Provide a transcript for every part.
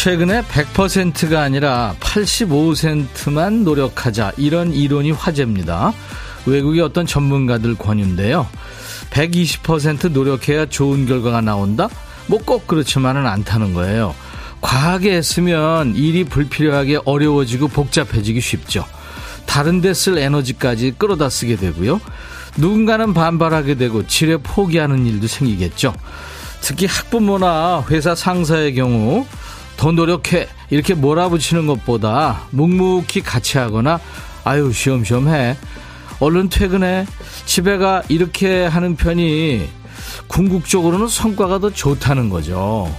최근에 100%가 아니라 85센트만 노력하자 이런 이론이 화제입니다. 외국의 어떤 전문가들 권유인데요. 120% 노력해야 좋은 결과가 나온다? 뭐 꼭 그렇지만은 않다는 거예요. 과하게 했으면 일이 불필요하게 어려워지고 복잡해지기 쉽죠. 다른 데 쓸 에너지까지 끌어다 쓰게 되고요. 누군가는 반발하게 되고 지레 포기하는 일도 생기겠죠. 특히 학부모나 회사 상사의 경우 더 노력해 이렇게 몰아붙이는 것보다 묵묵히 같이 하거나 아유 쉬엄쉬엄 해 얼른 퇴근해 집에 가 이렇게 하는 편이 궁극적으로는 성과가 더 좋다는 거죠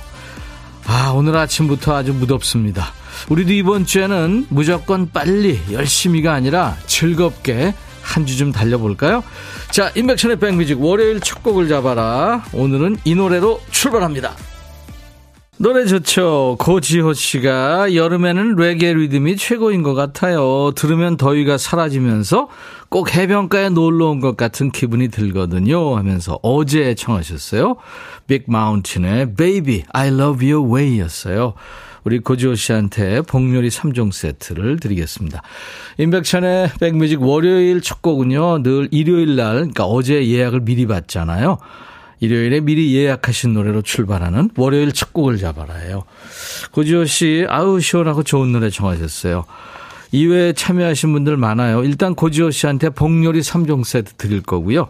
아 오늘 아침부터 아주 무덥습니다 우리도 이번 주에는 무조건 빨리 열심히가 아니라 즐겁게 한 주 좀 달려볼까요? 자, 인백션의 백뮤직 월요일 첫 곡을 잡아라. 오늘은 이 노래로 출발합니다. 노래 좋죠. 고지호 씨가 여름에는 레게 리듬이 최고인 것 같아요. 들으면 더위가 사라지면서 꼭 해변가에 놀러 온 것 같은 기분이 들거든요. 하면서 어제 청하셨어요. 빅 마운틴의 Baby, I Love Your Way 였어요. 우리 고지호 씨한테 복요리 3종 세트를 드리겠습니다. 임백천의 백뮤직 월요일 첫 곡은요. 늘 일요일 날, 그러니까 어제 예약을 미리 받잖아요. 일요일에 미리 예약하신 노래로 출발하는 월요일 첫 곡을 잡아라요. 고지호 씨, 아우, 시원하고 좋은 노래 정하셨어요. 이외에 참여하신 분들 많아요. 일단 고지호 씨한테 복요리 3종 세트 드릴 거고요.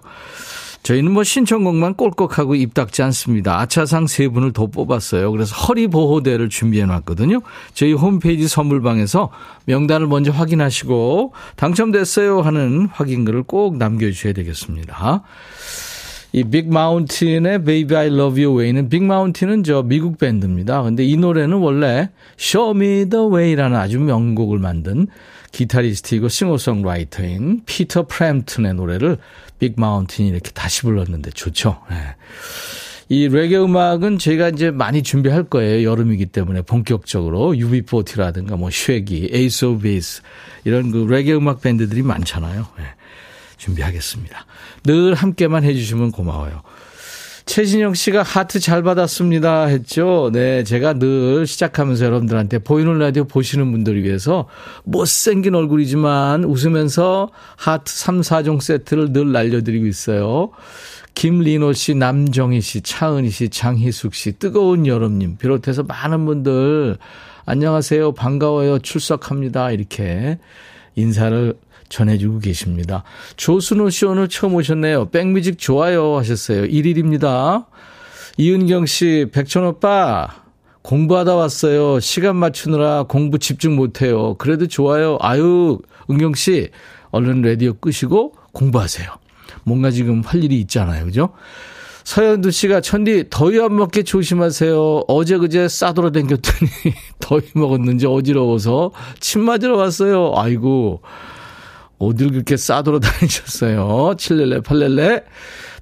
저희는 뭐 신청곡만 꼴꺽하고 입 닫지 않습니다. 아차상 세 분을 더 뽑았어요. 그래서 허리 보호대를 준비해 놨거든요. 저희 홈페이지 선물방에서 명단을 먼저 확인하시고 당첨됐어요 하는 확인글을 꼭 남겨 주셔야 되겠습니다. 이 빅마운틴의 Baby I Love You Way는 빅마운틴은 저 미국 밴드입니다. 근데 이 노래는 원래 Show Me The Way라는 아주 명곡을 만든 기타리스트이고 싱어송라이터인 피터 프램튼의 노래를 빅마운틴이 이렇게 다시 불렀는데 좋죠. 네. 이 레게 음악은 저희가 이제 많이 준비할 거예요. 여름이기 때문에 본격적으로 UB40라든가 뭐 Shaggy, Ace of Base 이런 그 레게 음악 밴드들이 많잖아요. 네. 준비하겠습니다. 늘 함께만 해주시면 고마워요. 최진영 씨가 하트 잘 받았습니다 했죠. 네, 제가 늘 시작하면서 여러분들한테 보이는 라디오 보시는 분들을 위해서 못생긴 얼굴이지만 웃으면서 하트 3, 4종 세트를 늘 날려드리고 있어요. 김리노 씨, 남정희 씨, 차은희 씨, 장희숙 씨, 뜨거운 여름님 비롯해서 많은 분들 안녕하세요, 반가워요, 출석합니다 이렇게 인사를 전해주고 계십니다. 조순호 씨 오늘 처음 오셨네요. 백뮤직 좋아요 하셨어요. 1일입니다. 이은경 씨, 백천 오빠, 공부하다 왔어요. 시간 맞추느라 공부 집중 못해요. 그래도 좋아요. 아유, 은경 씨, 얼른 라디오 끄시고 공부하세요. 뭔가 지금 할 일이 있잖아요. 그죠? 서현두 씨가 천디 더위 안 먹게 조심하세요. 어제 그제 싸돌아 댕겼더니 더위 먹었는지 어지러워서 침 맞으러 왔어요. 아이고. 어딜 그렇게 싸돌아 다니셨어요? 7렐레, 8렐레.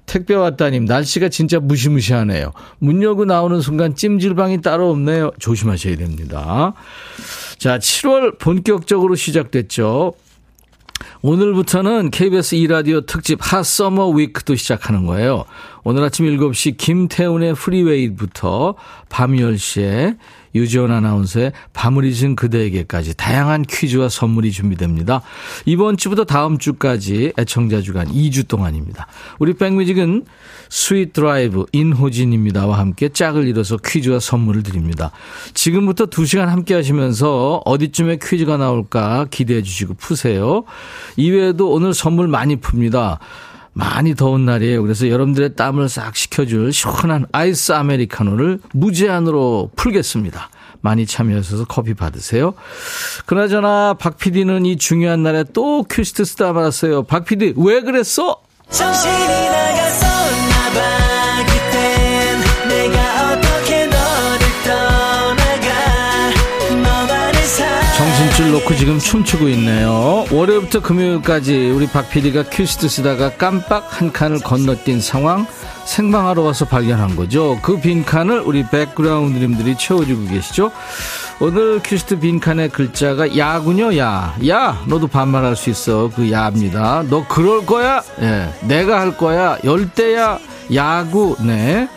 택배 왔다님, 날씨가 진짜 무시무시하네요. 문 열고 나오는 순간 찜질방이 따로 없네요. 조심하셔야 됩니다. 자, 7월 본격적으로 시작됐죠. 오늘부터는 KBS 2라디오 특집 Hot Summer Week도 시작하는 거예요. 오늘 아침 7시 김태훈의 Freeway부터 밤 10시에 유지원 아나운서의 밤을 잊은 그대에게까지 다양한 퀴즈와 선물이 준비됩니다. 이번 주부터 다음 주까지 애청자 주간 2주 동안입니다. 우리 백뮤직은 Sweet Drive 인호진입니다와 함께 짝을 이뤄서 퀴즈와 선물을 드립니다. 지금부터 2시간 함께 하시면서 어디쯤에 퀴즈가 나올까 기대해 주시고 푸세요. 이외에도 오늘 선물 많이 풉니다. 많이 더운 날이에요. 그래서 여러분들의 땀을 싹 식혀줄 시원한 아이스 아메리카노를 무제한으로 풀겠습니다. 많이 참여하셔서 커피 받으세요. 그나저나 박 PD는 이 중요한 날에 또 큐시트 쓰다 말았어요. 박 PD 왜 그랬어? 정신이 나갔었나 봐 밧줄 놓고 지금 춤추고 있네요. 월요일부터 금요일까지 우리 박 PD가 퀴즈트 쓰다가 깜빡 한 칸을 건너뛴 상황 생방하러 와서 발견한 거죠. 그 빈칸을 우리 백그라운드님들이 채워주고 계시죠. 오늘 퀴즈트 빈칸의 글자가 야군요, 야. 야, 너도 반말할 수 있어. 그 야입니다. 너 그럴 거야? 예. 내가 할 거야. 열대야. 야구. 네.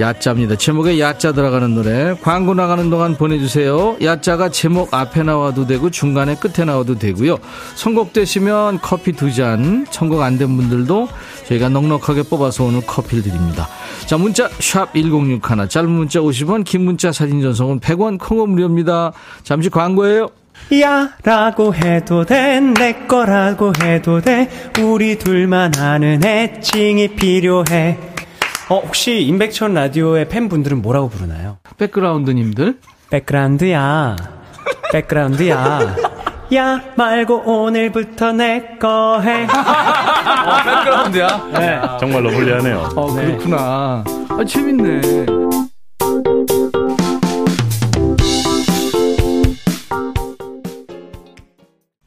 야자입니다. 제목에 야자 들어가는 노래 광고 나가는 동안 보내주세요. 야자가 제목 앞에 나와도 되고 중간에 끝에 나와도 되고요. 선곡되시면 커피 두 잔, 선곡 안된 분들도 저희가 넉넉하게 뽑아서 오늘 커피를 드립니다. 자 문자 샵 1061, 짧은 문자 50원, 긴 문자 사진 전송은 100원, 콩은 무료입니다. 잠시 광고예요. 야 라고 해도 돼 내 거라고 해도 돼 우리 둘만 아는 애칭이 필요해 어, 혹시 임백천 라디오의 팬분들은 뭐라고 부르나요? 백그라운드님들? 백그라운드야. 백그라운드야. 야 말고 오늘부터 내 거 해. 어, 백그라운드야? 네. 정말로 불리하네요. 어, 네. 그렇구나. 아, 재밌네.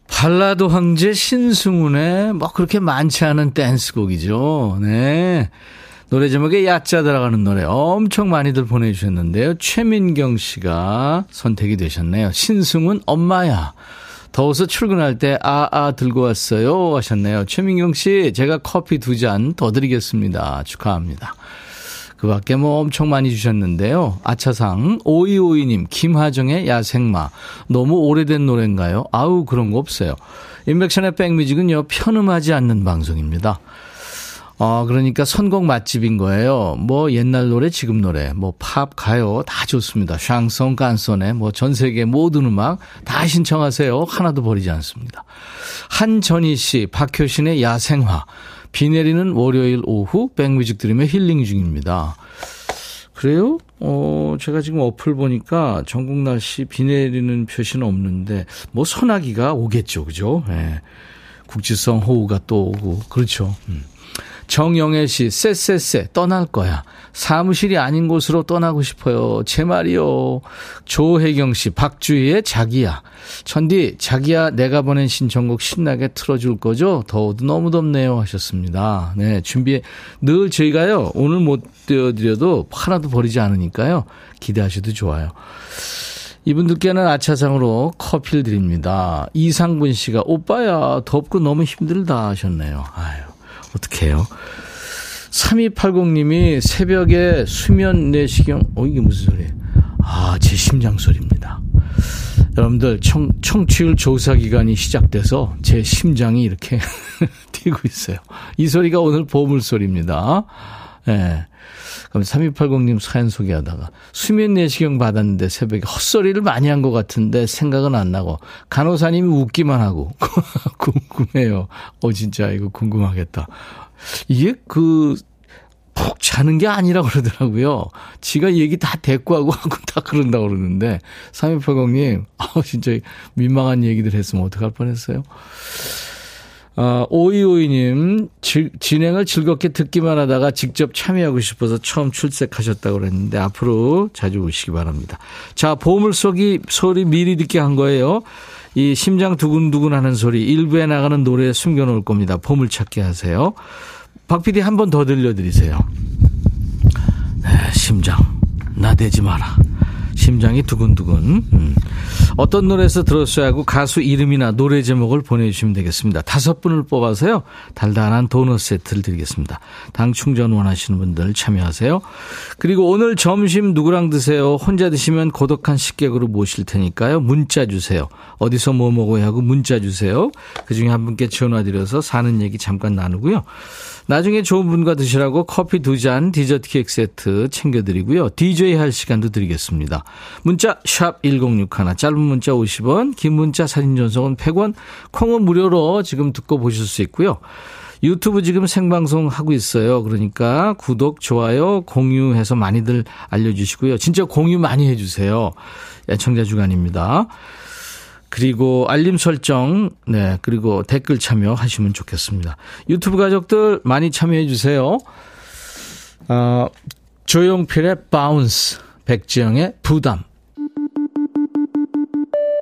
발라드 황제 신승훈의 뭐 그렇게 많지 않은 댄스곡이죠. 네. 노래 제목에 야자 들어가는 노래 엄청 많이들 보내주셨는데요. 최민경 씨가 선택이 되셨네요. 신승훈 엄마야. 더워서 출근할 때 아아 아, 들고 왔어요 하셨네요. 최민경 씨 제가 커피 두 잔 더 드리겠습니다. 축하합니다. 그 밖에 뭐 엄청 많이 주셨는데요. 아차상, 오이오이님, 김하정의 야생마. 너무 오래된 노래인가요? 아우, 그런 거 없어요. 인백션의 백뮤직은요, 편음하지 않는 방송입니다. 어, 그러니까 선곡 맛집인 거예요. 뭐 옛날 노래, 지금 노래, 뭐 팝, 가요 다 좋습니다. 샹송, 깐손에 뭐전 세계 모든 음악 다 신청하세요. 하나도 버리지 않습니다. 한전희 씨, 박효신의 야생화. 비 내리는 월요일 오후 백뮤직 들으며 힐링 중입니다. 그래요? 어, 제가 지금 어플 보니까 전국 날씨 비 내리는 표시는 없는데 뭐 소나기가 오겠죠. 그죠? 예. 네. 국지성 호우가 또 오고 그렇죠. 음. 정영애 씨, 쎄쎄쎄, 떠날 거야. 사무실이 아닌 곳으로 떠나고 싶어요. 제 말이요. 조혜경 씨, 박주희의 자기야. 천디, 자기야, 내가 보낸 신청곡 신나게 틀어줄 거죠? 더워도 너무 덥네요. 하셨습니다. 네, 준비해. 늘 저희가요, 오늘 못 띄워드려도 하나도 버리지 않으니까요. 기대하셔도 좋아요. 이분들께는 아차상으로 커피를 드립니다. 이상분 씨가, 오빠야, 덥고 너무 힘들다 하셨네요. 아유. 어떡해요? 3280님이 새벽에 수면 내시경, 어, 이게 무슨 소리예요? 아, 제 심장 소리입니다. 여러분들, 청, 청취율 조사 기간이 시작돼서 제 심장이 이렇게 뛰고 있어요. 이 소리가 오늘 보물 소리입니다. 예. 네. 그럼 3280님 사연 소개하다가 수면 내시경 받았는데 새벽에 헛소리를 많이 한 것 같은데 생각은 안 나고 간호사님이 웃기만 하고 궁금해요. 어 진짜 이거 궁금하겠다. 이게 그 푹 자는 게 아니라 그러더라고요. 지가 얘기 다 대꾸하고 하고 다 그런다고 그러는데 3280님 아 진짜 민망한 얘기들 했으면 어떡할 뻔했어요. 어, 오이오이님, 진행을 즐겁게 듣기만 하다가 직접 참여하고 싶어서 처음 출석하셨다고 그랬는데 앞으로 자주 오시기 바랍니다. 자, 보물 속이 소리 미리 듣게 한 거예요. 이 심장 두근두근 하는 소리, 일부에 나가는 노래에 숨겨놓을 겁니다. 보물 찾게 하세요. 박 PD 한 번 더 들려드리세요. 네, 심장, 나대지 마라. 심장이 두근두근. 음. 어떤 노래에서 들었어야 하고 가수 이름이나 노래 제목을 보내주시면 되겠습니다. 다섯 분을 뽑아서요. 달달한 도넛 세트를 드리겠습니다. 당 충전 원하시는 분들 참여하세요. 그리고 오늘 점심 누구랑 드세요? 혼자 드시면 고독한 식객으로 모실 테니까요. 문자 주세요. 어디서 뭐 먹어야 하고 문자 주세요. 그중에 한 분께 전화드려서 사는 얘기 잠깐 나누고요. 나중에 좋은 분과 드시라고 커피 두 잔, 디저트 케이크 세트 챙겨드리고요. DJ 할 시간도 드리겠습니다. 문자 1061, 짧은 문자 50원, 긴 문자 사진 전송은 100원, 콩은 무료로 지금 듣고 보실 수 있고요. 유튜브 지금 생방송 하고 있어요. 그러니까 구독, 좋아요, 공유해서 많이들 알려주시고요. 진짜 공유 많이 해주세요. 애청자 주간입니다. 그리고 알림 설정, 네, 그리고 댓글 참여하시면 좋겠습니다. 유튜브 가족들 많이 참여해 주세요. 어, 조용필의 Bounce, 백지영의 부담.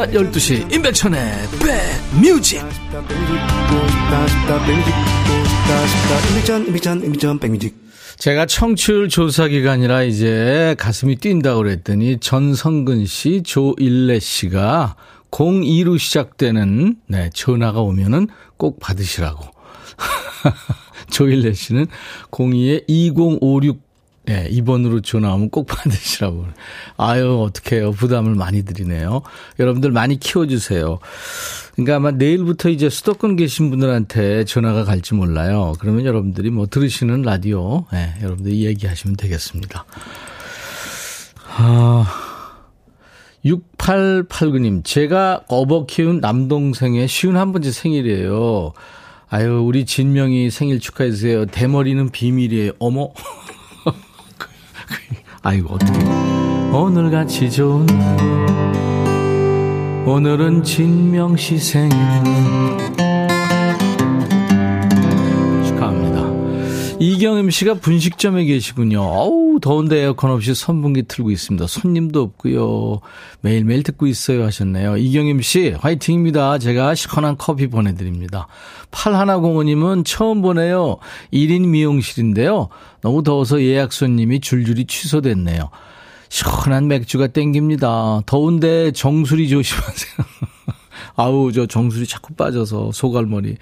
낮 12시 임백천의 백뮤직 제가 청취율 조사 기간이라 이제 가슴이 뛴다고 그랬더니 전성근 씨, 조일래 씨가 02로 시작되는 네, 전화가 오면은 꼭 받으시라고. 조일래 씨는 02에 2056 예, 2번으로 전화 오면 꼭 받으시라고. 아유, 어떡해요. 부담을 많이 드리네요. 여러분들 많이 키워주세요. 그러니까 아마 내일부터 이제 수도권 계신 분들한테 전화가 갈지 몰라요. 그러면 여러분들이 뭐 들으시는 라디오, 예, 여러분들이 얘기하시면 되겠습니다. 아, 6889님, 제가 어버 키운 남동생의 쉬운 한 번째 생일이에요. 아유, 우리 진명이 생일 축하해주세요. 대머리는 비밀이에요. 어머. 아이고, 어떻게. 오늘같이 좋은 오늘은 진명시 생 이경임 씨가 분식점에 계시군요. 어우, 더운데 에어컨 없이 선풍기 틀고 있습니다. 손님도 없고요. 매일매일 듣고 있어요 하셨네요. 이경임 씨, 화이팅입니다. 제가 시원한 커피 보내드립니다. 8105님은 처음 보내요. 1인 미용실인데요. 너무 더워서 예약 손님이 줄줄이 취소됐네요. 시원한 맥주가 땡깁니다. 더운데 정수리 조심하세요. 아우, 저 정수리 자꾸 빠져서 소갈머리.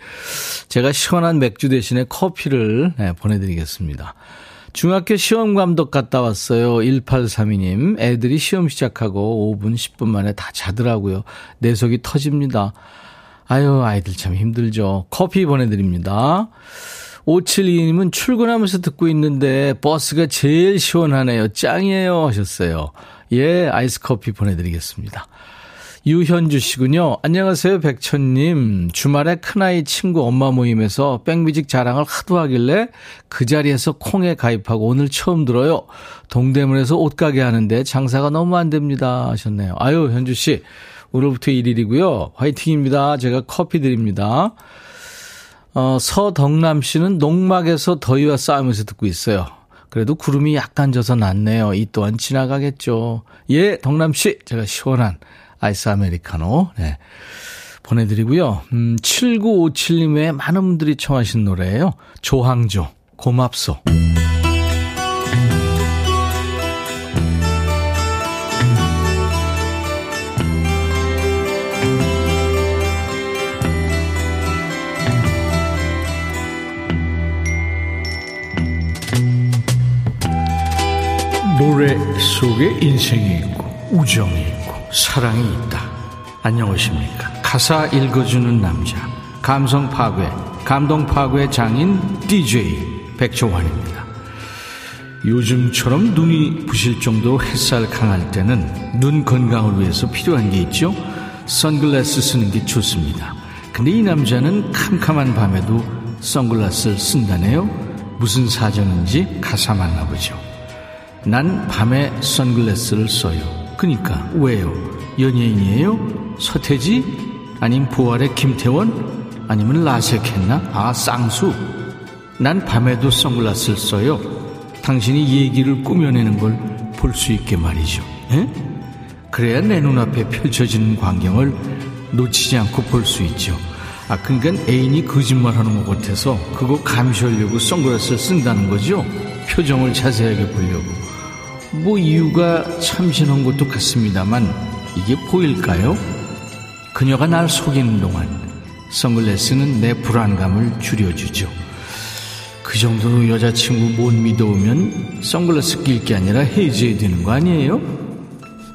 제가 시원한 맥주 대신에 커피를 네, 보내드리겠습니다. 중학교 시험 감독 갔다 왔어요. 1832님. 애들이 시험 시작하고 5분, 10분 만에 다 자더라고요. 내 속이 터집니다. 아유, 아이들 참 힘들죠. 커피 보내드립니다. 5722님은 출근하면서 듣고 있는데 버스가 제일 시원하네요. 짱이에요. 하셨어요. 예, 아이스 커피 보내드리겠습니다. 유현주 씨군요. 안녕하세요, 백천님. 주말에 큰아이 친구 엄마 모임에서 백뮤직 자랑을 하도 하길래 그 자리에서 콩에 가입하고 오늘 처음 들어요. 동대문에서 옷가게 하는데 장사가 너무 안 됩니다. 하셨네요. 아유, 현주 씨. 오늘부터 1일이고요. 화이팅입니다. 제가 커피 드립니다. 어, 서덕남 씨는 농막에서 더위와 싸우면서 듣고 있어요. 그래도 구름이 약간 져서 낫네요. 이 또한 지나가겠죠. 예, 덕남 씨. 제가 시원한 아이스 아메리카노. 네. 보내드리고요. 음, 7957님의 많은 분들이 청하신 노래예요. 조항조, 고맙소. 노래 속에 인생이 있고 우정이 사랑이 있다. 안녕하십니까. 가사 읽어주는 남자 감성 파괴 감동 파괴 장인 DJ 백종환입니다. 요즘처럼 눈이 부실 정도로 햇살 강할 때는 눈 건강을 위해서 필요한 게 있죠. 선글라스 쓰는 게 좋습니다. 근데 이 남자는 캄캄한 밤에도 선글라스를 쓴다네요. 무슨 사정인지 가사 만나보죠. 난 밤에 선글라스를 써요. 그니까 왜요? 연예인이에요? 서태지? 아님 부활의 김태원? 아니면 라섹했나? 아 쌍수? 난 밤에도 선글라스를 써요. 당신이 얘기를 꾸며내는 걸 볼 수 있게 말이죠. 에? 그래야 내 눈앞에 펼쳐지는 광경을 놓치지 않고 볼 수 있죠. 아, 그러니까 애인이 거짓말하는 것 같아서 그거 감시하려고 선글라스를 쓴다는 거죠. 표정을 자세하게 보려고. 뭐 이유가 참신한 것도 같습니다만 이게 보일까요? 그녀가 날 속이는 동안 선글라스는 내 불안감을 줄여주죠. 그 정도로 여자친구 못 믿어오면 선글라스 낄 게 아니라 해지해야 되는 거 아니에요?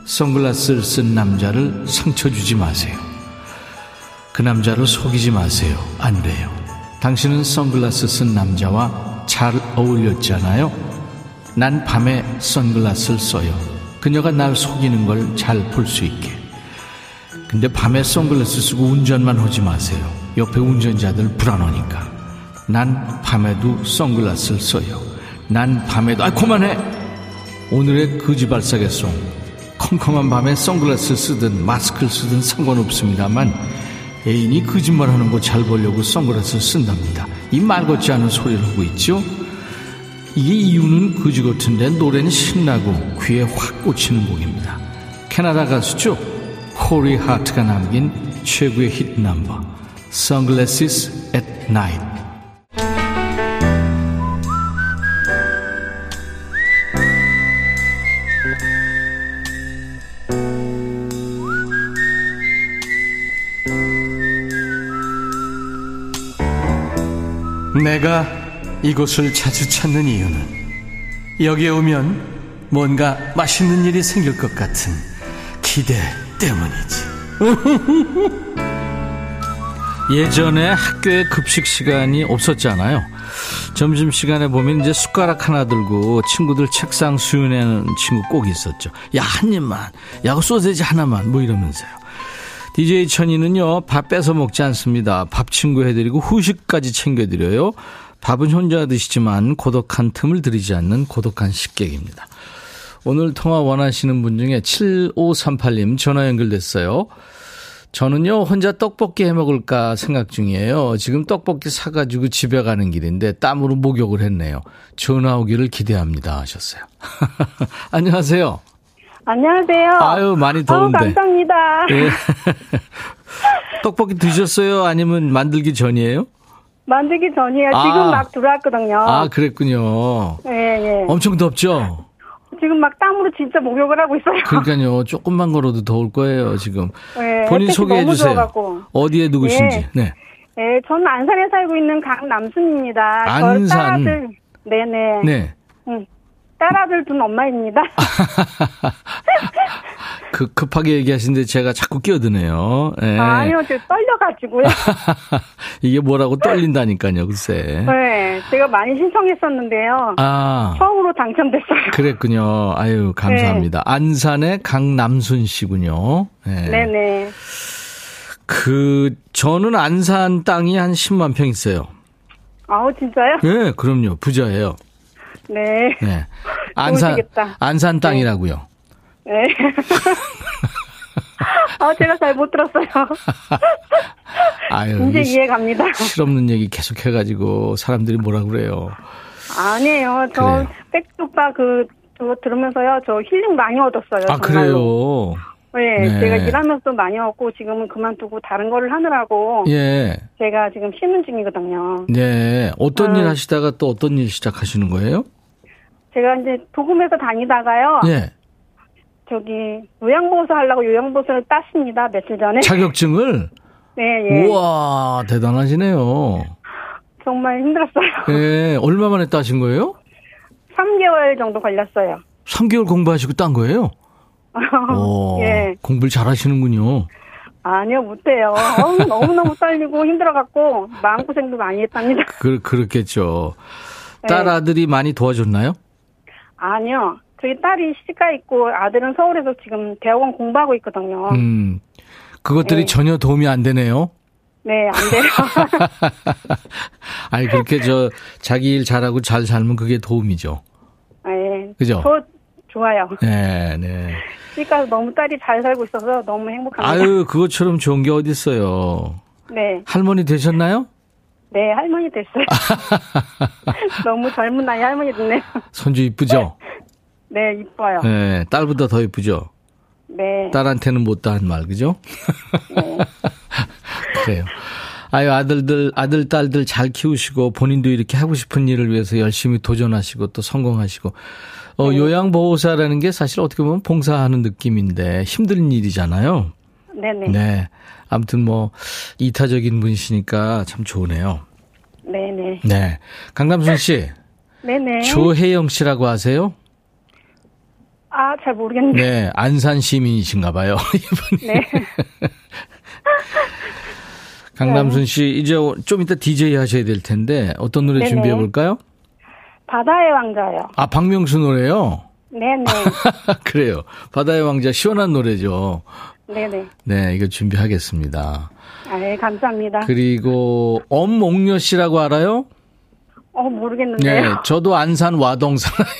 선글라스를 쓴 남자를 상처 주지 마세요. 그 남자를 속이지 마세요. 안 돼요. 당신은 선글라스 쓴 남자와 잘 어울렸잖아요. 난 밤에 선글라스를 써요. 그녀가 날 속이는 걸잘볼수 있게. 근데 밤에 선글라스 쓰고 운전만 하지 마세요. 옆에 운전자들 불안하니까. 난 밤에도 선글라스를 써요. 난 밤에도, 아, 그만해! 오늘의 거지발사계송. 컴컴한 밤에 선글라스 쓰든 마스크를 쓰든 상관없습니다만 애인이 거짓말하는 거 잘 보려고 선글라스를 쓴답니다. 이 말 같지 않은 소리를 하고 있죠? 이게 이유는 거지 같은데 노래는 신나고 귀에 확 꽂히는 곡입니다. 캐나다 가수죠? Corey Hart가 남긴 최고의 히트 넘버 Sunglasses at Night 내가 이곳을 자주 찾는 이유는 여기에 오면 뭔가 맛있는 일이 생길 것 같은 기대 때문이지. 예전에 학교에 급식 시간이 없었잖아요. 점심 시간에 보면 이제 숟가락 하나 들고 친구들 책상 수윤하는 친구 꼭 있었죠. 야, 한 입만. 야, 소세지 하나만. 뭐 이러면서요. DJ 천이는요, 밥 뺏어 먹지 않습니다. 밥 친구 해드리고 후식까지 챙겨드려요. 밥은 혼자 드시지만 고독한 틈을 들이지 않는 고독한 식객입니다. 오늘 통화 원하시는 분 중에 7538님 전화 연결됐어요. 저는요, 혼자 떡볶이 해 먹을까 생각 중이에요. 지금 떡볶이 사가지고 집에 가는 길인데 땀으로 목욕을 했네요. 전화 오기를 기대합니다. 하셨어요. 안녕하세요. 안녕하세요. 아유, 많이 더운데. 아유, 감사합니다. 예. 떡볶이 드셨어요? 아니면 만들기 전이에요? 만들기 전이에요. 아, 지금 막 들어왔거든요. 아, 그랬군요. 예, 예. 엄청 덥죠? 지금 막 땀으로 진짜 목욕을 하고 있어요. 그러니까요. 조금만 걸어도 더울 거예요, 지금. 네, 본인 소개해 주세요. 어디에 누구신지. 네. 네, 저는 안산에 살고 있는 강남순입니다. 안산. 네네. 네. 응. 딸아들 둔 엄마입니다. 그 급하게 얘기하시는데 제가 자꾸 끼어드네요. 네. 아 니요, 저 떨려가지고요. 이게 뭐라고 떨린다니까요, 글쎄. 네, 제가 많이 신청했었는데요. 아. 처음으로 당첨됐어요. 그랬군요. 아유, 감사합니다. 네. 안산의 강남순 씨군요. 네. 네네. 그, 저는 안산 땅이 한 10만 평 있어요. 아우, 진짜요? 네, 그럼요. 부자예요. 네. 네. 안산, 안산 땅이라고요. 네. 아, 제가 잘 못 들었어요. 아유, 이제 이해 갑니다. 실없는 얘기 계속 해가지고 사람들이 뭐라 그래요. 아니에요. 저 백두빠 그, 그거 들으면서요. 저 힐링 많이 얻었어요. 아, 정말로. 그래요? 네, 네, 제가 일하면서 많이 얻고 지금은 그만두고 다른 거를 하느라고. 예. 제가 지금 쉬는 중이거든요. 네. 어떤 어. 일 하시다가 또 어떤 일 시작하시는 거예요? 제가 이제 도금에서 다니다가요. 예. 저기 요양보호사 하려고 요양보호사를 땄습니다. 며칠 전에. 자격증을? 네, 예. 우와, 대단하시네요. 정말 힘들었어요. 예, 얼마 만에 따신 거예요? 3개월 정도 걸렸어요. 3개월 공부하시고 딴 거예요? 오, 예. 공부를 잘 하시는군요. 아니요, 못해요. 너무너무 떨리고 힘들어갖고, 마음고생도 많이 했답니다. 그, 그렇겠죠. 딸 네. 아들이 많이 도와줬나요? 아니요. 저희 딸이 시집가 있고 아들은 서울에서 지금 대학원 공부하고 있거든요. 음. 그것들이 네. 전혀 도움이 안 되네요. 네, 안 돼요. 아니, 그렇게 저, 자기 일 잘하고 잘 살면 그게 도움이죠. 네. 그죠? 저, 좋아요. 네, 네. 그러니까 너무 딸이 잘 살고 있어서 너무 행복합니다. 아유, 그것처럼 좋은 게 어딨어요. 네. 할머니 되셨나요? 네, 할머니 됐어요. 너무 젊은 나이 할머니 됐네요. 손주 이쁘죠? 네, 이뻐요. 네, 딸보다 더 이쁘죠? 네. 딸한테는 못다 한 말, 그죠? 네. 그래요. 아유, 아들들, 아들, 딸들 잘 키우시고, 본인도 이렇게 하고 싶은 일을 위해서 열심히 도전하시고, 또 성공하시고, 어, 네. 요양보호사라는 게 사실 어떻게 보면 봉사하는 느낌인데, 힘든 일이잖아요. 네네. 네. 아무튼 뭐, 이타적인 분이시니까 참 좋으네요. 네네. 네. 강남순 씨. 네네. 조혜영 씨라고 아세요? 아, 잘 모르겠네요. 네, 안산 시민이신가 봐요. 이분이. 네. 강남순 씨, 이제 좀 이따 DJ 하셔야 될 텐데, 어떤 노래 준비해 볼까요? 바다의 왕자요. 아, 박명수 노래요? 네네. 그래요. 바다의 왕자, 시원한 노래죠. 네네. 네, 이거 준비하겠습니다. 아, 네, 감사합니다. 그리고 엄옥녀 씨라고 알아요? 어, 모르겠는데요. 네, 저도 안산 와동 살아요.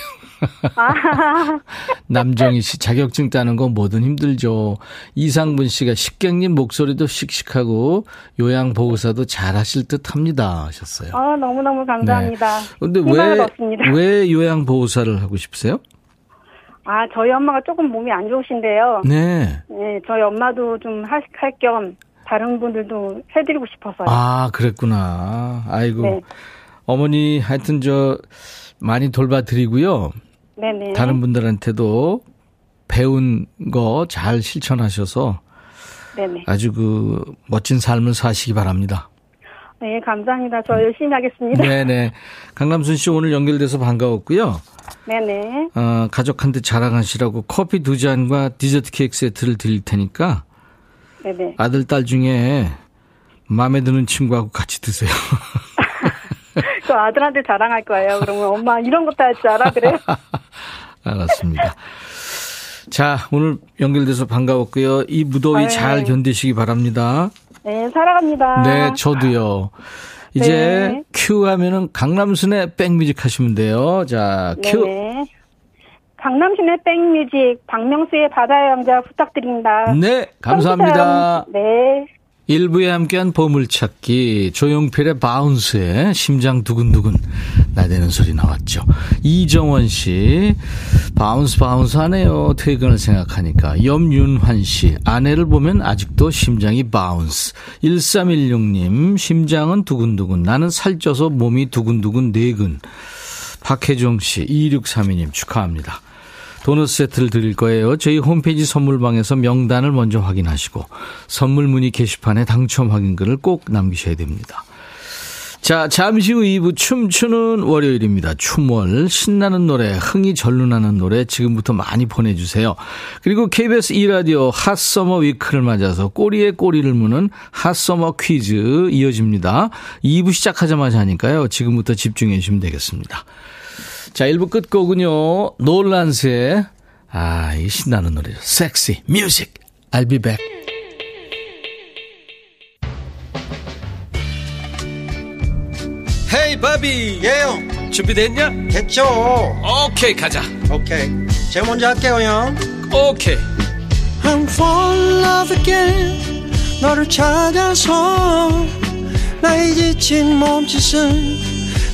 아, 남정희 씨 자격증 따는 건 뭐든 힘들죠. 이상분 씨가 식객님 목소리도 씩씩하고 요양 보호사도 잘하실 듯합니다 하셨어요. 어, 너무 너무 감사합니다. 네. 근데 희망을 왜, 얻습니다. 왜 요양 보호사를 하고 싶으세요? 아, 저희 엄마가 조금 몸이 안 좋으신데요. 네. 네, 저희 엄마도 좀 할 겸 다른 분들도 해드리고 싶어서요. 아, 그랬구나. 아이고. 네. 어머니 하여튼 저 많이 돌봐드리고요. 네네. 다른 분들한테도 배운 거 잘 실천하셔서 네네. 아주 그 멋진 삶을 사시기 바랍니다. 네, 감사합니다. 저 열심히 하겠습니다. 네네. 강남순 씨 오늘 연결돼서 반가웠고요. 네네. 어, 가족한테 자랑하시라고 커피 두 잔과 디저트 케이크 세트를 드릴 테니까 네네. 아들, 딸 중에 마음에 드는 친구하고 같이 드세요. 저 아들한테 자랑할 거예요. 그러면 엄마 이런 것도 할 줄 알아? 그래요? 알았습니다. 자, 오늘 연결돼서 반가웠고요. 이 무더위 네. 잘 견디시기 바랍니다. 네, 살아갑니다. 네, 저도요. 이제 네. 큐 하면은 강남순의 백뮤직 하시면 돼요. 자, 큐. 네네. 강남순의 백뮤직, 박명수의 바다의 왕자 부탁드립니다. 네, 감사합니다. 네. 일부에 함께한 보물찾기 조용필의 Bounce에 심장 두근두근 나대는 소리 나왔죠. 이정원 씨 bounce bounce 하네요. 퇴근을 생각하니까. 염윤환 씨 아내를 보면 아직도 심장이 bounce. 1316님 심장은 두근두근 나는 살쪄서 몸이 두근두근 네근. 박혜종 씨 2632님 축하합니다. 도넛 세트를 드릴 거예요. 저희 홈페이지 선물방에서 명단을 먼저 확인하시고 선물 문의 게시판에 당첨 확인글을 꼭 남기셔야 됩니다. 자, 잠시 후 2부 춤추는 월요일입니다. 춤월, 신나는 노래, 흥이 절로 나는 노래 지금부터 많이 보내주세요. 그리고 KBS 2라디오 Hot Summer Week를 맞아서 꼬리에 꼬리를 무는 Hot Summer 퀴즈 이어집니다. 2부 시작하자마자 하니까요. 지금부터 집중해 주시면 되겠습니다. 자, 1부 끝곡은요. Nolans의 아, 이 신나는 노래죠. Sexy Music. I'll be back. Hey 바비. 예요 준비됐냐? 됐죠 오케이, 가자. 오케이 제가 먼저 할게요 형 오케이. I'm fall in love again 너를 찾아서 나의 지친 몸짓은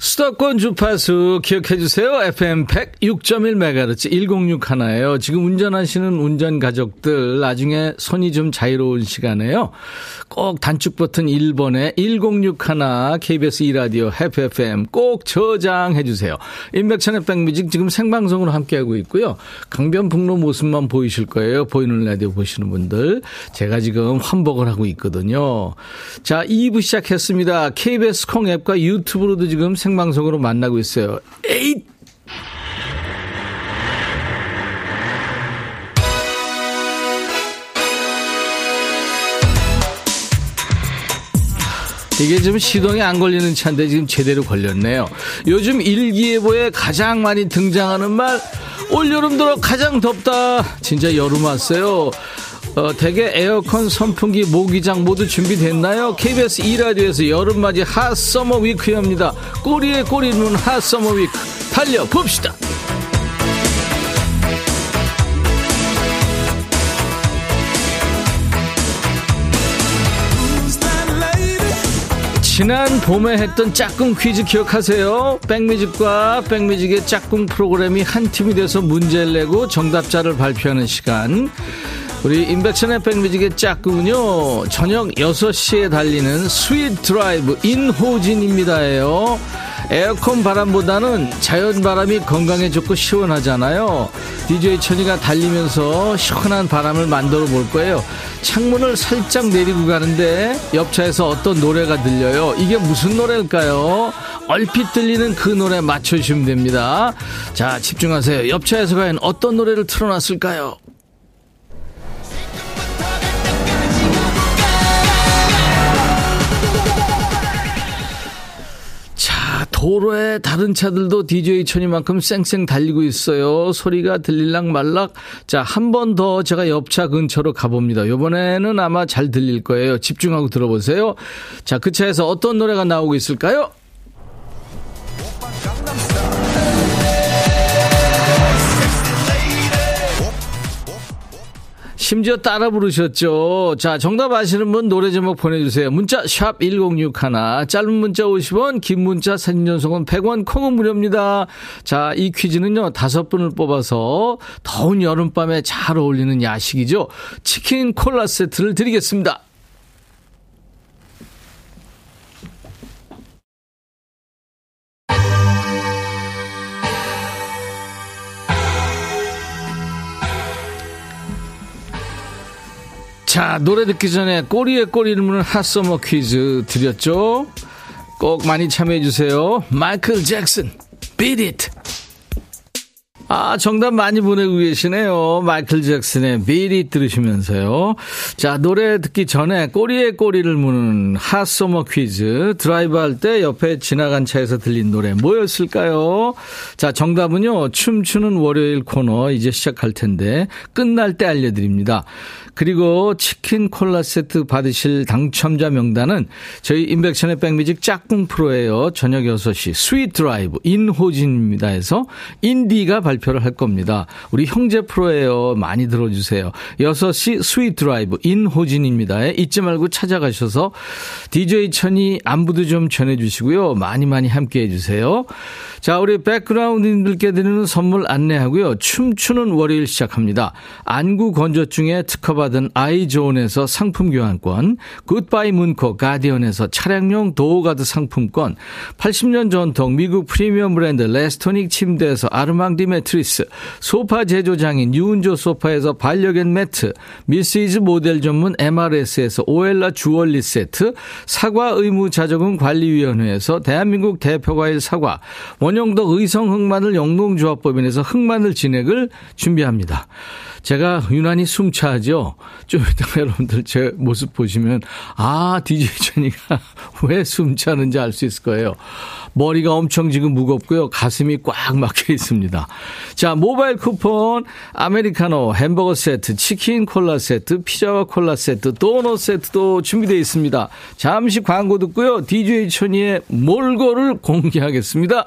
수도권 주파수 기억해 주세요. FM 106.1MHz 106 하나예요. 지금 운전하시는 운전 가족들 나중에 손이 좀 자유로운 시간에요. 꼭 단축 버튼 1번에 106 하나 KBS 2라디오 해피 FM 꼭 저장해 주세요. 임백천의 백뮤직 지금 생방송으로 함께하고 있고요. 강변북로 모습만 보이실 거예요. 보이는 라디오 보시는 분들. 제가 지금 환복을 하고 있거든요. 자, 2부 시작했습니다. KBS 콩 앱과 유튜브로도 지금 생방송으로 만나고 있어요. 에잇! 이게 지금 시동이 안 걸리는 차인데 지금 제대로 걸렸네요. 요즘 일기예보에 가장 많이 등장하는 말, 올여름 들어 가장 덥다. 진짜 여름 왔어요. 어, 대개 에어컨, 선풍기, 모기장 모두 준비됐나요? KBS 2라디오에서 여름맞이 핫서머 위크입니다. 꼬리에 꼬리는 핫서머 위크. 달려봅시다. 지난 봄에 했던 짝꿍 퀴즈 기억하세요? 백뮤직과 백뮤직의 짝꿍 프로그램이 한 팀이 돼서 문제를 내고 정답자를 발표하는 시간. 우리 인백션의 백뮤직의 짝꿍은요, 저녁 6시에 달리는 Sweet Drive 인호진입니다예요. 에어컨 바람보다는 자연 바람이 건강에 좋고 시원하잖아요. DJ 천이가 달리면서 시원한 바람을 만들어 볼 거예요. 창문을 살짝 내리고 가는데 옆차에서 어떤 노래가 들려요. 이게 무슨 노래일까요? 얼핏 들리는 그 노래 맞춰주시면 됩니다. 자, 집중하세요. 옆차에서 과연 어떤 노래를 틀어놨을까요? 도로에 다른 차들도 DJ 천이만큼 쌩쌩 달리고 있어요. 소리가 들릴락 말락. 자, 한 번 더 제가 옆차 근처로 가봅니다. 이번에는 아마 잘 들릴 거예요. 집중하고 들어보세요. 자, 그 차에서 어떤 노래가 나오고 있을까요? 심지어 따라 부르셨죠. 자, 정답 아시는 분 노래 제목 보내주세요. 문자 샵 1061, 짧은 문자 50원, 긴 문자 사진 전송은 100원, 콩은 무료입니다. 자, 이 퀴즈는요, 다섯 분을 뽑아서 더운 여름밤에 잘 어울리는 야식이죠. 치킨 콜라 세트를 드리겠습니다. 자, 노래 듣기 전에 꼬리에 꼬리를 무는 핫서머 퀴즈 드렸죠? 꼭 많이 참여해주세요. 마이클 잭슨, Beat It. 아, 정답 많이 보내고 계시네요. 마이클 잭슨의 It 들으시면서요. 자, 노래 듣기 전에 꼬리에 꼬리를 무는 hot summer 퀴즈. 드라이브 할 때 옆에 지나간 차에서 들린 노래 뭐였을까요? 자, 정답은요. 춤추는 월요일 코너 이제 시작할 텐데 끝날 때 알려드립니다. 그리고 치킨 콜라 세트 받으실 당첨자 명단은 저희 인백션의 백뮤직 짝꿍 프로예요. 저녁 6시 Sweet Drive 인호진입니다 해서 인디가 발표 를 할 겁니다. 우리 형제 프로예요. 많이 들어주세요. 6시 Sweet Drive 인호진입니다. 잊지 말고 찾아가셔서 DJ 천이 안부도 좀 전해주시고요. 많이 많이 함께 해주세요. 자, 우리 백그라운드님들께 드리는 선물 안내하고요. 춤추는 월요일 시작합니다. 안구 건조증에 특허받은 아이존에서 상품 교환권, 굿바이 문코 가디언에서 차량용 도어가드 상품권, 80년 전통 미국 프리미엄 브랜드 레스토닉 침대에서 아르망디 매트 리스, 소파 제조장인 유운조 소파에서 반려견 매트, 미스이즈 모델 전문 MRS에서 오엘라 주얼리 세트, 사과 의무 자조금 관리위원회에서 대한민국 대표과일 사과, 원영덕 의성 흑마늘 영농조합법인에서 흑마늘 진액을 준비합니다. 제가 유난히 숨차죠. 좀 이따가 여러분들 제 모습 보시면 아 DJ 천이가 왜 숨차는지 알 수 있을 거예요. 머리가 엄청 지금 무겁고요. 가슴이 꽉 막혀 있습니다. 자, 모바일 쿠폰, 아메리카노, 햄버거 세트, 치킨 콜라 세트, 피자와 콜라 세트, 도넛 세트도 준비되어 있습니다. 잠시 광고 듣고요. DJ 천이의 몰골을 공개하겠습니다.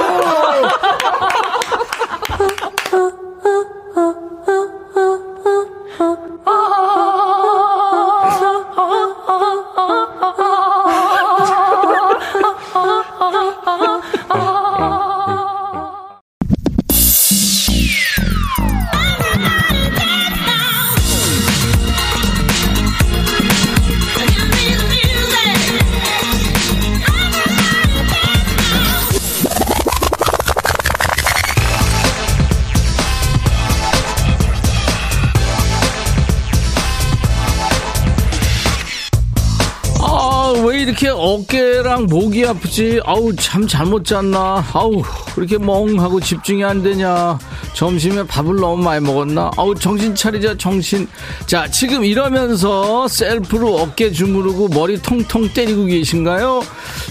아프지? 아우, 잠 잘못 잤나? 아우, 그렇게 멍하고 집중이 안 되냐? 점심에 밥을 너무 많이 먹었나? 아우, 정신 차리자, 정신. 자, 지금 이러면서 셀프로 어깨 주무르고 머리 통통 때리고 계신가요?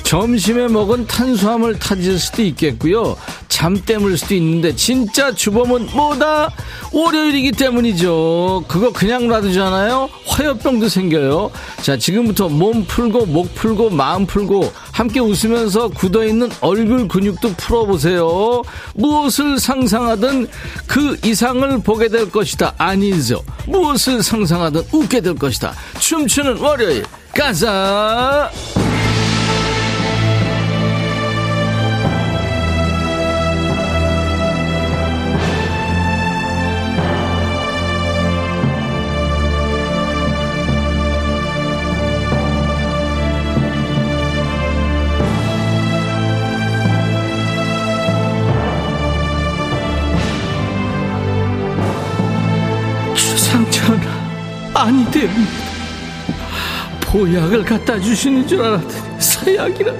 점심에 먹은 탄수화물 타질 수도 있겠고요. 잠 때문일 수도 있는데, 진짜 주범은 뭐다? 월요일이기 때문이죠. 그거 그냥 놔두잖아요? 화요병도 생겨요. 자, 지금부터 몸 풀고 목 풀고 마음 풀고 함께 웃으면서 굳어있는 얼굴 근육도 풀어보세요. 무엇을 상상하든 그 이상을 보게 될 것이다. 아니죠. 무엇을 상상하든 웃게 될 것이다. 춤추는 월요일 가자. 아니 됩니다. 보약을 갖다 주시는 줄 알았더니 서약이라.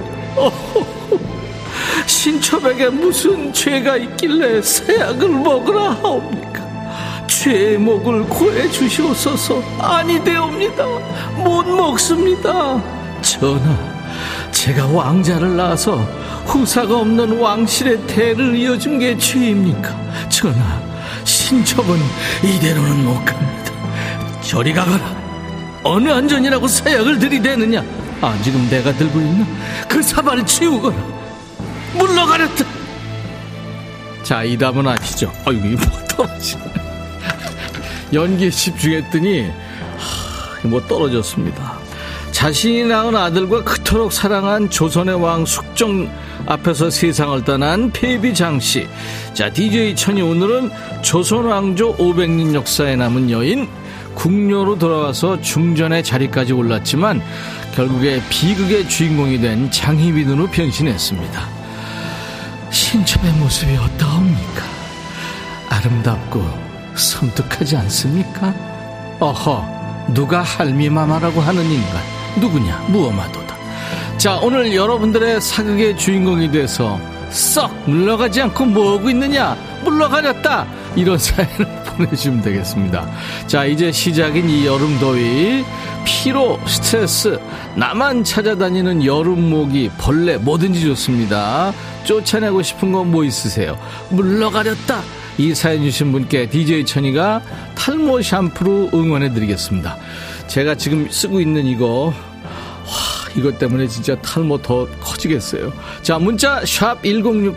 신첩에게 무슨 죄가 있길래 서약을 먹으라 하옵니까? 죄의 목을 고해 주시옵소서 아니 되옵니다. 못 먹습니다. 전하, 제가 왕자를 낳아서 후사가 없는 왕실의 대를 이어준 게 죄입니까? 전하, 신첩은 이대로는 못 갑니다. 저리 가거라. 어느 안전이라고 사약을 들이대느냐? 아, 지금 내가 들고 있는 그 사발을 치우거라. 물러가렸다. 자, 이 답은 아시죠? 아이고, 이거 뭐 떨어지네. 연기에 집중했더니, 하, 뭐 떨어졌습니다. 자신이 낳은 아들과 그토록 사랑한 조선의 왕 숙종 앞에서 세상을 떠난 폐비 장 씨. 자, DJ 천이 오늘은 조선 왕조 500년 역사에 남은 여인 궁녀로 돌아와서 중전의 자리까지 올랐지만 결국에 비극의 주인공이 된 장희빈으로 변신했습니다. 신첩의 모습이 어떠합니까? 아름답고 섬뜩하지 않습니까? 어허, 누가 할미마마라고 하는 인간 누구냐 무엄하도다. 자, 오늘 여러분들의 사극의 주인공이 돼서 썩 물러가지 않고 뭐하고 있느냐 물러가렸다 이런 사연을 보내주시면 되겠습니다. 자, 이제 시작인 이 여름 더위, 피로, 스트레스, 나만 찾아다니는 여름 모기, 벌레, 뭐든지 좋습니다. 쫓아내고 싶은 건 뭐 있으세요? 물러가렸다. 이 사연 주신 분께 DJ 천이가 탈모 샴푸로 응원해 드리겠습니다. 제가 지금 쓰고 있는 이거, 이것 때문에 진짜 탈모 더 커지겠어요. 자, 문자 샵 1061,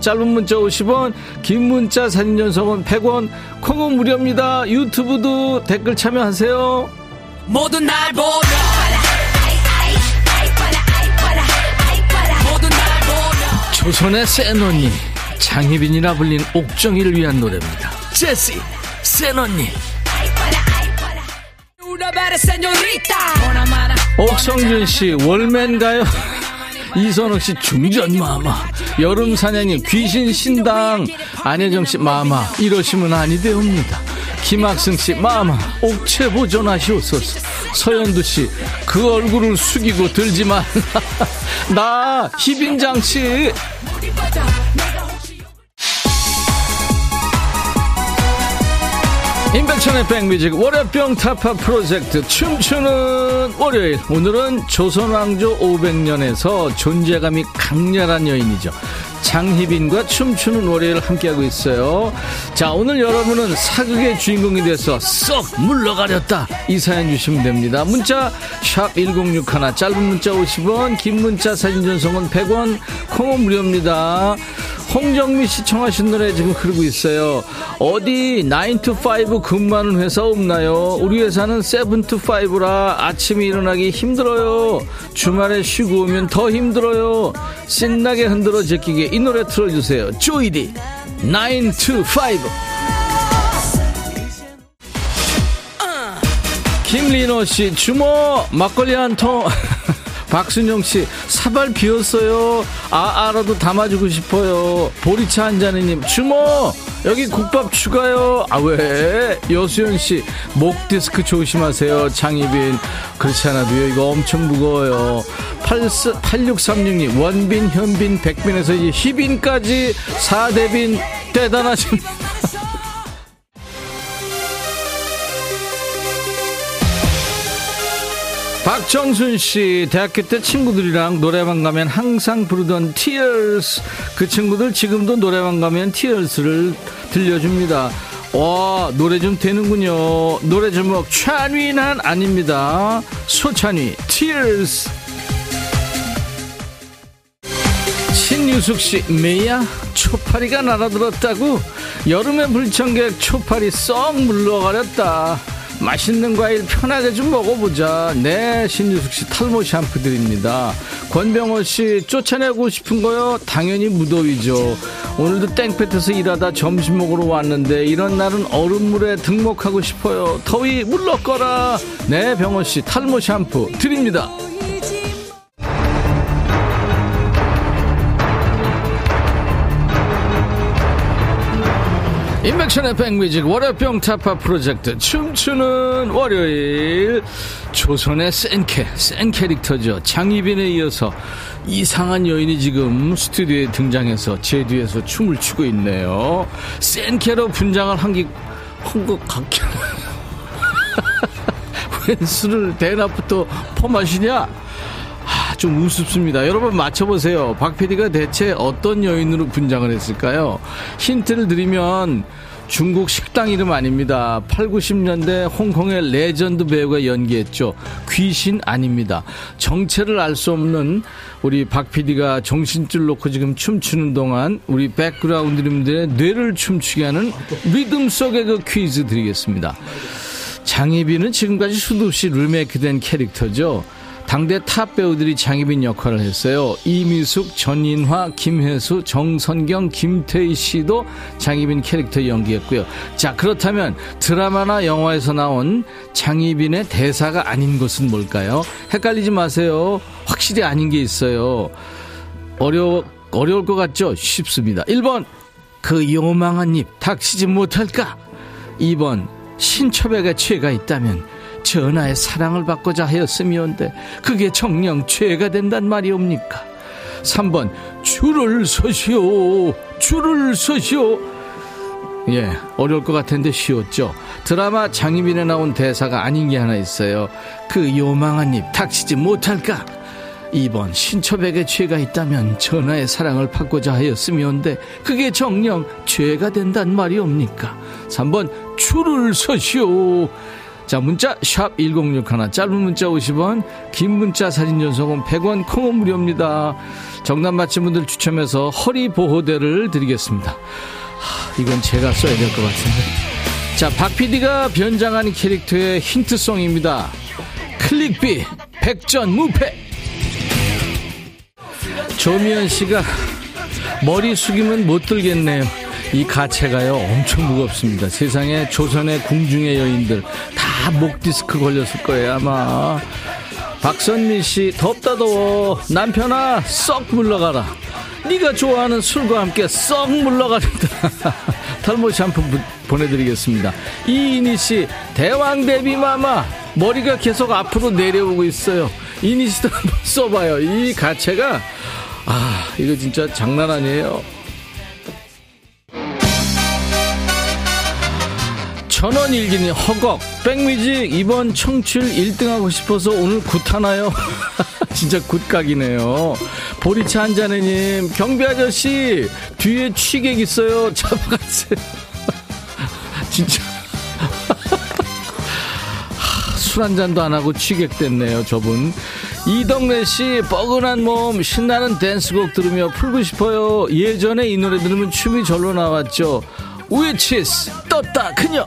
짧은 문자 50원, 긴 문자 사진 전송은 100원, 콩은 무료입니다. 유튜브도 댓글 참여하세요. 모든 날 보며 모든 날 보며 조선의 센 언니, 장희빈이라 불린 옥정이를 위한 노래입니다. 제시, 센 언니. 옥성준 씨, 월맨가요? 이선욱 씨, 중전 마마. 여름 사냥님, 귀신 신당. 안혜정 씨, 마마. 이러시면 아니 되옵니다. 김학승 씨, 마마. 옥체 보존하시옵소서. 서현두 씨, 그 얼굴을 숙이고 들지만. 나, 희빈장 씨. 임백천의 백뮤직 월요병 타파 프로젝트 춤추는 월요일. 오늘은 조선왕조 500년에서 존재감이 강렬한 여인이죠. 장희빈과 춤추는 월요일 함께하고 있어요. 자 오늘 여러분은 사극의 주인공이 돼서 쏙 물러가렸다. 이 사연 주시면 됩니다. 문자 샵 1061 짧은 문자 50원 긴 문자 사진 전송은 100원 콩은 무료입니다 홍정미 씨 청하신 노래 지금 흐르고 있어요. 어디 9 to 5 근무하는 회사 없나요? 우리 회사는 7 to 5라 아침에 일어나기 힘들어요. 주말에 쉬고 오면 더 힘들어요. 신나게 흔들어 제끼게 이 노래 틀어주세요. 조이디 9 to 5. 김리노 씨 주모 막걸리 한 통. 박순영 씨 사발 비었어요. 아 알아도 담아주고 싶어요. 보리차 한잔해님 주모 여기 국밥 추가요. 아 왜? 여수연 씨 목 디스크 조심하세요. 장희빈 그렇지 않아도요 이거 엄청 무거워요. 8636님 원빈 현빈 백빈에서 이제 희빈까지 사대빈 대단하십니다. 박정순 씨, 대학교 때 친구들이랑 노래방 가면 항상 부르던 Tears. 그 친구들 지금도 노래방 가면 Tears를 들려줍니다. 와, 노래 좀 되는군요. 노래 제목, 찬위는 아닙니다. 소찬위, Tears. 신유숙 씨, 메야 초파리가 날아들었다고? 여름의 불청객 초파리 썩 물러가렸다. 맛있는 과일 편하게 좀 먹어보자. 네, 신유숙 씨 탈모 샴푸 드립니다. 권병호 씨 쫓아내고 싶은 거요? 당연히 무더위죠. 오늘도 땡볕에서 일하다 점심 먹으러 왔는데 이런 날은 얼음물에 등목하고 싶어요. 더위 물러거라. 네, 병호 씨 탈모 샴푸 드립니다. 인백션의 백뮤직 월요병 타파 프로젝트. 춤추는 월요일. 조선의 센캐 센 캐릭터죠. 장희빈에 이어서 이상한 여인이 지금 스튜디오에 등장해서 제 뒤에서 춤을 추고 있네요. 센캐로 분장을 한것 같긴 웬 술을 대낮부터 퍼마시냐? 아, 좀 우습습니다. 여러분 맞춰보세요. 박 PD가 대체 어떤 여인으로 분장을 했을까요? 힌트를 드리면 중국 식당 이름 아닙니다. 8, 90년대 홍콩의 레전드 배우가 연기했죠. 귀신 아닙니다. 정체를 알 수 없는 우리 박 PD가 정신줄 놓고 지금 춤추는 동안 우리 백그라운드님들의 뇌를 춤추게 하는 리듬 속의 그 퀴즈 드리겠습니다. 장희빈은 지금까지 수도 없이 리메이크된 캐릭터죠. 당대 top 배우들이 장희빈 역할을 했어요. 이미숙, 전인화, 김혜수, 정선경, 김태희 씨도 장희빈 캐릭터 연기했고요. 자, 그렇다면 드라마나 영화에서 나온 장희빈의 대사가 아닌 것은 뭘까요? 헷갈리지 마세요. 확실히 아닌 게 있어요. 어려, 어려울 것 같죠? 쉽습니다. 1번, 그 요망한 입 닥치지 못할까? 2번, 신첩에게 죄가 있다면 전하의 사랑을 받고자 하였으면데 그게 정령 죄가 된단 말이옵니까? 3번 줄을 서시오 줄을 서시오. 예 어려울 것 같은데 쉬웠죠. 드라마 장희빈에 나온 대사가 아닌 게 하나 있어요. 그 요망한 입 닥치지 못할까? 2번 신첩에게 죄가 있다면 전하의 사랑을 받고자 하였으면데 그게 정령 죄가 된단 말이옵니까? 3번 줄을 서시오 자 문자 샵 1061 짧은 문자 50원 긴 문자 사진 전송은 100원 콩은 무료입니다. 정답 맞힌 분들 추첨해서 허리 보호대를 드리겠습니다. 하, 이건 제가 써야 될 것 같은데. 자 박PD가 변장한 캐릭터의 힌트송입니다. 클릭비 백전 무패. 조미연 씨가 머리 숙이면 못 들겠네요. 이 가체가요 엄청 무겁습니다. 세상에 조선의 궁중의 여인들 다 목 디스크 걸렸을 거예요 아마. 박선미 씨 덥다 더워. 남편아 썩 물러가라. 네가 좋아하는 술과 함께 썩 물러가린다. 탈모 샴푸 부- 보내드리겠습니다. 이인희 씨 대왕 대비 마마. 머리가 계속 앞으로 내려오고 있어요. 씨도 한번 써봐요. 이 가체가 아 이거 진짜 장난 아니에요 천원 일기니 허걱. 백뮤직 이번 청취율 1등하고 싶어서 오늘 굿하나요? 진짜 굿각이네요. 보리차 한잔해님 경비 아저씨 뒤에 취객 있어요. 잡아가세요. 진짜. 술 한 잔도 안 하고 취객 됐네요 저분. 이덕래 씨 뻐근한 몸 신나는 댄스곡 들으며 풀고 싶어요. 예전에 이 노래 들으면 춤이 절로 나왔죠. 우에치스 떴다 그녀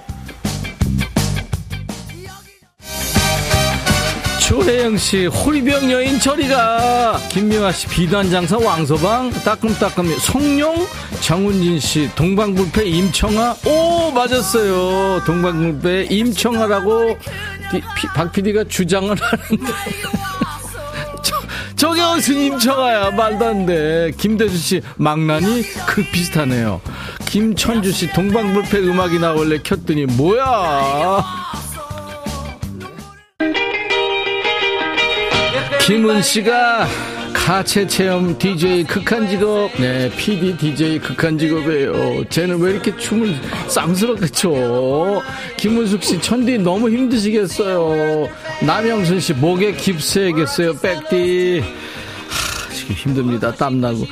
조혜영 씨, 호리병 여인 저리가. 김명아 씨, 비단장사 왕서방, 따끔따끔 송룡, 정훈진 씨, 동방불패 임청아. 오, 맞았어요. 동방불패 임청아라고 박 PD가 주장을 하는데. 무슨 임청아야. 말도 안 돼. 김대수 씨, 망나니? 그 비슷하네요. 김천주 씨, 동방불패 음악이 나올래 켰더니, 뭐야. 김은 씨가 가채 체험 DJ 극한 직업, 네, PD DJ 극한 직업이에요. 쟤는 왜 이렇게 춤을 쌍스럽게 춰? 김은숙 씨, 천디 너무 힘드시겠어요. 남영순 씨, 목에 깁스해야겠어요, 백디. 힘듭니다. 땀나고.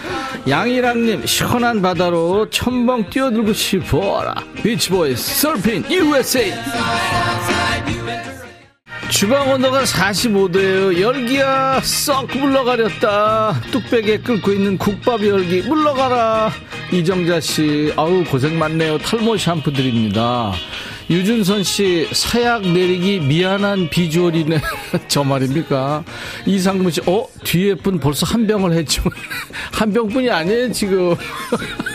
양이랑님, 시원한 바다로 첨벙 뛰어들고 싶어라. 비치보이, 서핑, USA. 주방 온도가 45도예요. 열기야 썩 물러가렸다. 뚝배기에 끓고 있는 국밥 열기 물러가라. 이정자 씨, 아우 고생 많네요. 탈모 샴푸 드립니다. 유준선 씨, 사약 내리기 미안한 비주얼이네. 저 말입니까? 이상문 씨, 어? 뒤에 분 벌써 한 병을 했죠. 한 병뿐이 아니에요, 지금.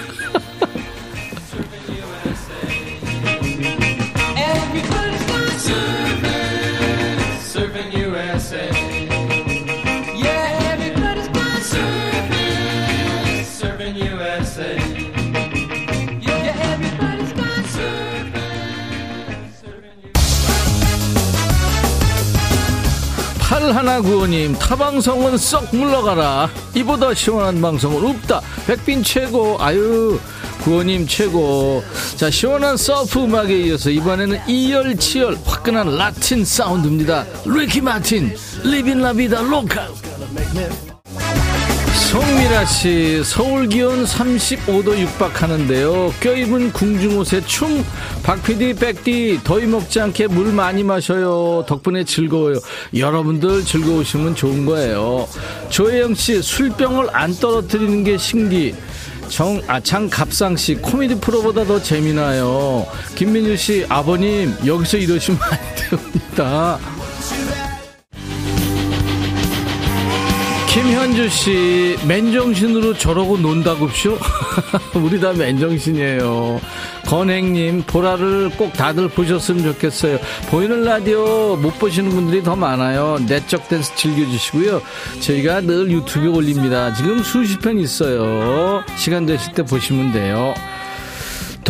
팔하나구호님 타방송은 썩 물러가라. 이보다 시원한 방송은 없다. 백빈 최고. 아유 구호님 최고. 자 시원한 surf 음악에 이어서 이번에는 이열치열 화끈한 라틴 사운드입니다. 리키 마틴 Livin' la Vida Loca 송미라 씨, 서울 기온 35도 육박하는데요. 껴입은 궁중옷에 춤. 박PD, 백디, 더위 먹지 않게 물 많이 마셔요. 덕분에 즐거워요. 여러분들 즐거우시면 좋은 거예요. 조혜영 씨, 술병을 안 떨어뜨리는 게 신기. 정, 아, 장갑상 씨, 코미디 프로보다 더 재미나요. 김민주 씨, 아버님, 여기서 이러시면 안 됩니다. 김현주 씨, 맨정신으로 저러고 논다고쇼? 우리 다 맨정신이에요. 건행님, 보라를 꼭 다들 보셨으면 좋겠어요. 보이는 라디오 못 보시는 분들이 더 많아요. 내적 댄스 즐겨주시고요. 저희가 늘 유튜브에 올립니다. 지금 수십 편 있어요. 시간 되실 때 보시면 돼요.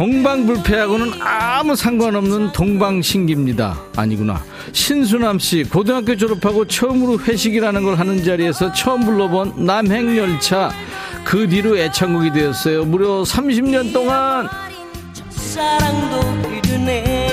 동방불패하고는 아무 상관없는 동방신기입니다. 아니구나. 신수남 씨, 고등학교 졸업하고 처음으로 회식이라는 걸 하는 자리에서 처음 불러본 남행열차. 그 뒤로 애창곡이 되었어요. 무려 30년 동안. 사랑도 흐르네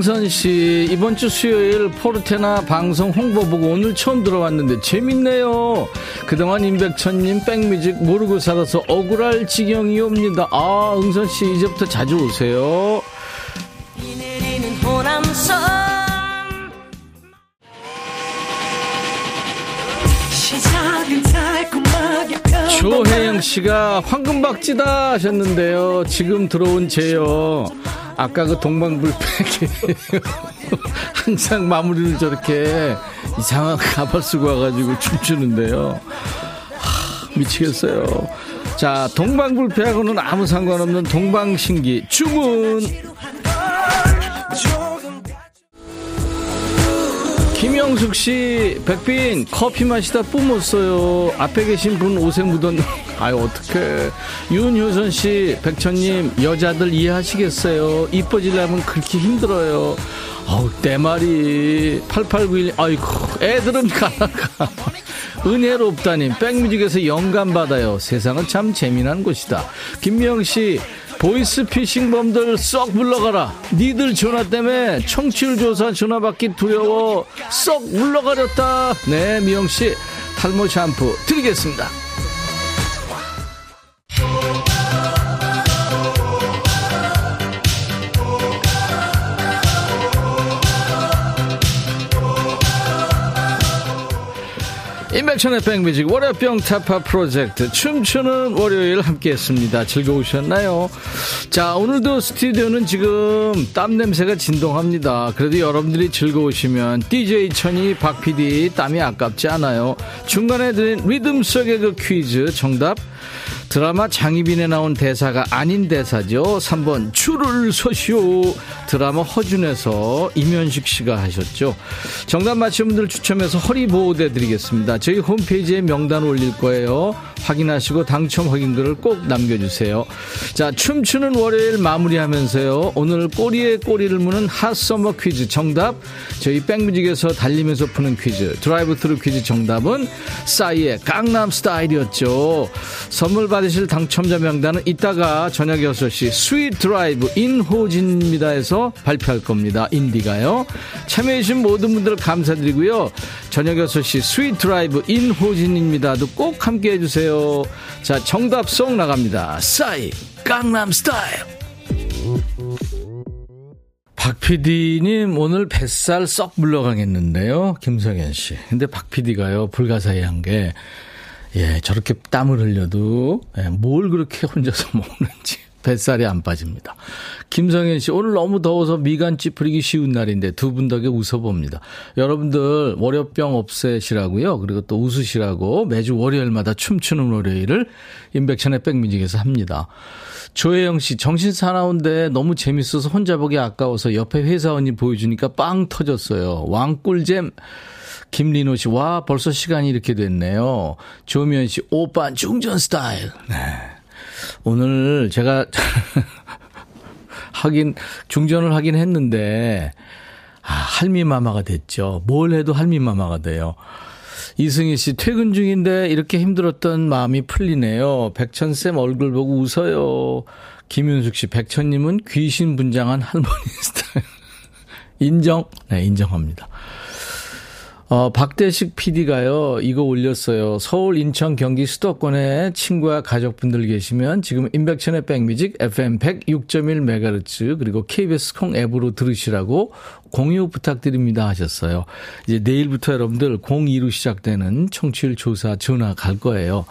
김응선 씨, 이번 주 수요일 포르테나 방송 홍보 보고 오늘 처음 들어왔는데 재밌네요. 그동안 임백천님 백뮤직 모르고 살아서 억울할 지경이옵니다. 아, 응선 씨, 이제부터 자주 오세요. 조혜영 씨가 황금박쥐다 하셨는데요. 지금 들어온 제요. 아까 그 동방불패기 항상 마무리를 저렇게 이상한 가발 쓰고 와가지고 춤추는데요. 하, 미치겠어요. 자, 동방불패하고는 아무 상관없는 동방신기 주문. 김영숙 씨, 백빈 커피 마시다 뿜었어요. 앞에 계신 분 옷에 묻었. 아유 어떡해. 윤효선 씨, 백천님 여자들 이해하시겠어요. 이뻐지려면 그렇게 힘들어요. 어우 내 말이 8891. 아이고 애들은 가나가. 은혜롭다님 백뮤직에서 영감 받아요. 세상은 참 재미난 곳이다. 김명 씨. 보이스피싱범들 썩 물러가라. 니들 전화 때문에 청취율 조사 전화 받기 두려워. 썩 물러가렸다. 네, 미영 씨. 탈모 샴푸 드리겠습니다. 인백천의 백뮤직 월요병 타파 프로젝트 춤추는 월요일 함께했습니다. 즐거우셨나요? 자 오늘도 스튜디오는 지금 땀 냄새가 진동합니다. 그래도 여러분들이 즐거우시면 DJ 천이 박 PD 땀이 아깝지 않아요. 중간에 드린 리듬 속의 그 퀴즈 정답 드라마 장희빈에 나온 대사가 아닌 대사죠. 3번 줄을 서시오. 드라마 허준에서 임현식 씨가 하셨죠. 정답 맞힌 분들 추첨해서 허리 보호대 드리겠습니다. 저희 홈페이지에 명단 올릴 거예요. 확인하시고 당첨 확인글을 꼭 남겨주세요. 자, 춤추는 월요일 마무리하면서요. 오늘 꼬리에 꼬리를 무는 핫서머 퀴즈 정답. 저희 백뮤직에서 달리면서 푸는 퀴즈. Drive Thru 퀴즈 정답은 싸이의 강남 스타일이었죠. 선물 받 으실 당첨자 명단은 이따가 저녁 6시 Sweet Drive 인호진입니다에서 발표할 겁니다. 인디가요. 참여해주신 모든 분들 감사드리고요. 저녁 6시 Sweet Drive 인호진입니다도 꼭 함께 해주세요. 자, 정답송 나갑니다. 싸이 강남 스타일. 박 PD님 오늘 뱃살 썩 물러가겠는데요. 김성현 씨. 근데 박 PD가요 불가사의한 게 예, 저렇게 땀을 흘려도 예, 뭘 그렇게 혼자서 먹는지 뱃살이 안 빠집니다. 김성현 씨, 오늘 너무 더워서 미간 찌푸리기 쉬운 날인데 두 분 덕에 웃어봅니다. 여러분들 월요병 없애시라고요. 그리고 또 웃으시라고 매주 월요일마다 춤추는 월요일을 인백션의 백뮤직에서 합니다. 조혜영 씨, 정신 사나운데 너무 재밌어서 혼자 보기 아까워서 옆에 회사원이 보여주니까 빵 터졌어요. 왕꿀잼. 김리노 씨, 와, 벌써 시간이 이렇게 됐네요. 조미연 씨, 오빠 중전 스타일. 네. 오늘 제가 하긴, 중전을 하긴 했는데, 아, 할미마마가 됐죠. 뭘 해도 할미마마가 돼요. 이승희 씨, 퇴근 중인데 이렇게 힘들었던 마음이 풀리네요. 백천쌤 얼굴 보고 웃어요. 김윤숙 씨, 백천님은 귀신 분장한 할머니 스타일. 인정? 네, 인정합니다. 어, 박대식 PD가요, 이거 올렸어요. 서울, 인천, 경기, 수도권에 친구와 가족분들 계시면 지금 인백천의 백뮤직 FM 106.1MHz 그리고 KBS 콩 앱으로 들으시라고 공유 부탁드립니다 하셨어요. 이제 내일부터 여러분들 02로 시작되는 청취율 조사 전화 갈 거예요.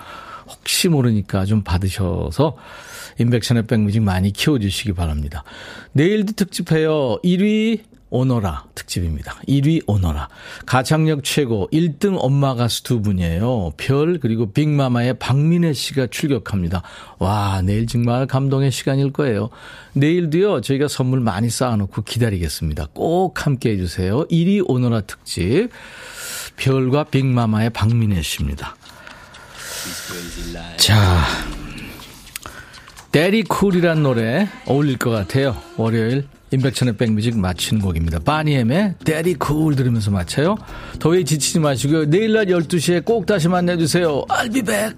혹시 모르니까 좀 받으셔서 인백천의 백뮤직 많이 키워주시기 바랍니다. 내일도 특집해요. 1위 오너라 특집입니다. 1위 오너라. 가창력 최고 1등 엄마 가수 두 분이에요. 별 그리고 빅마마의 박민혜 씨가 출격합니다. 와 내일 정말 감동의 시간일 거예요. 내일도요 저희가 선물 많이 쌓아놓고 기다리겠습니다. 꼭 함께 해 주세요. 1위 오너라 특집 별과 빅마마의 박민혜 씨입니다. 자 Daddy Cool이란 노래 어울릴 것 같아요. 월요일 임백천의 백뮤직 마친 곡입니다. Boney M의 Daddy Cool 들으면서 마쳐요. 더위 지치지 마시고요. 내일 낮 12시에 꼭 다시 만나주세요. I'll be back.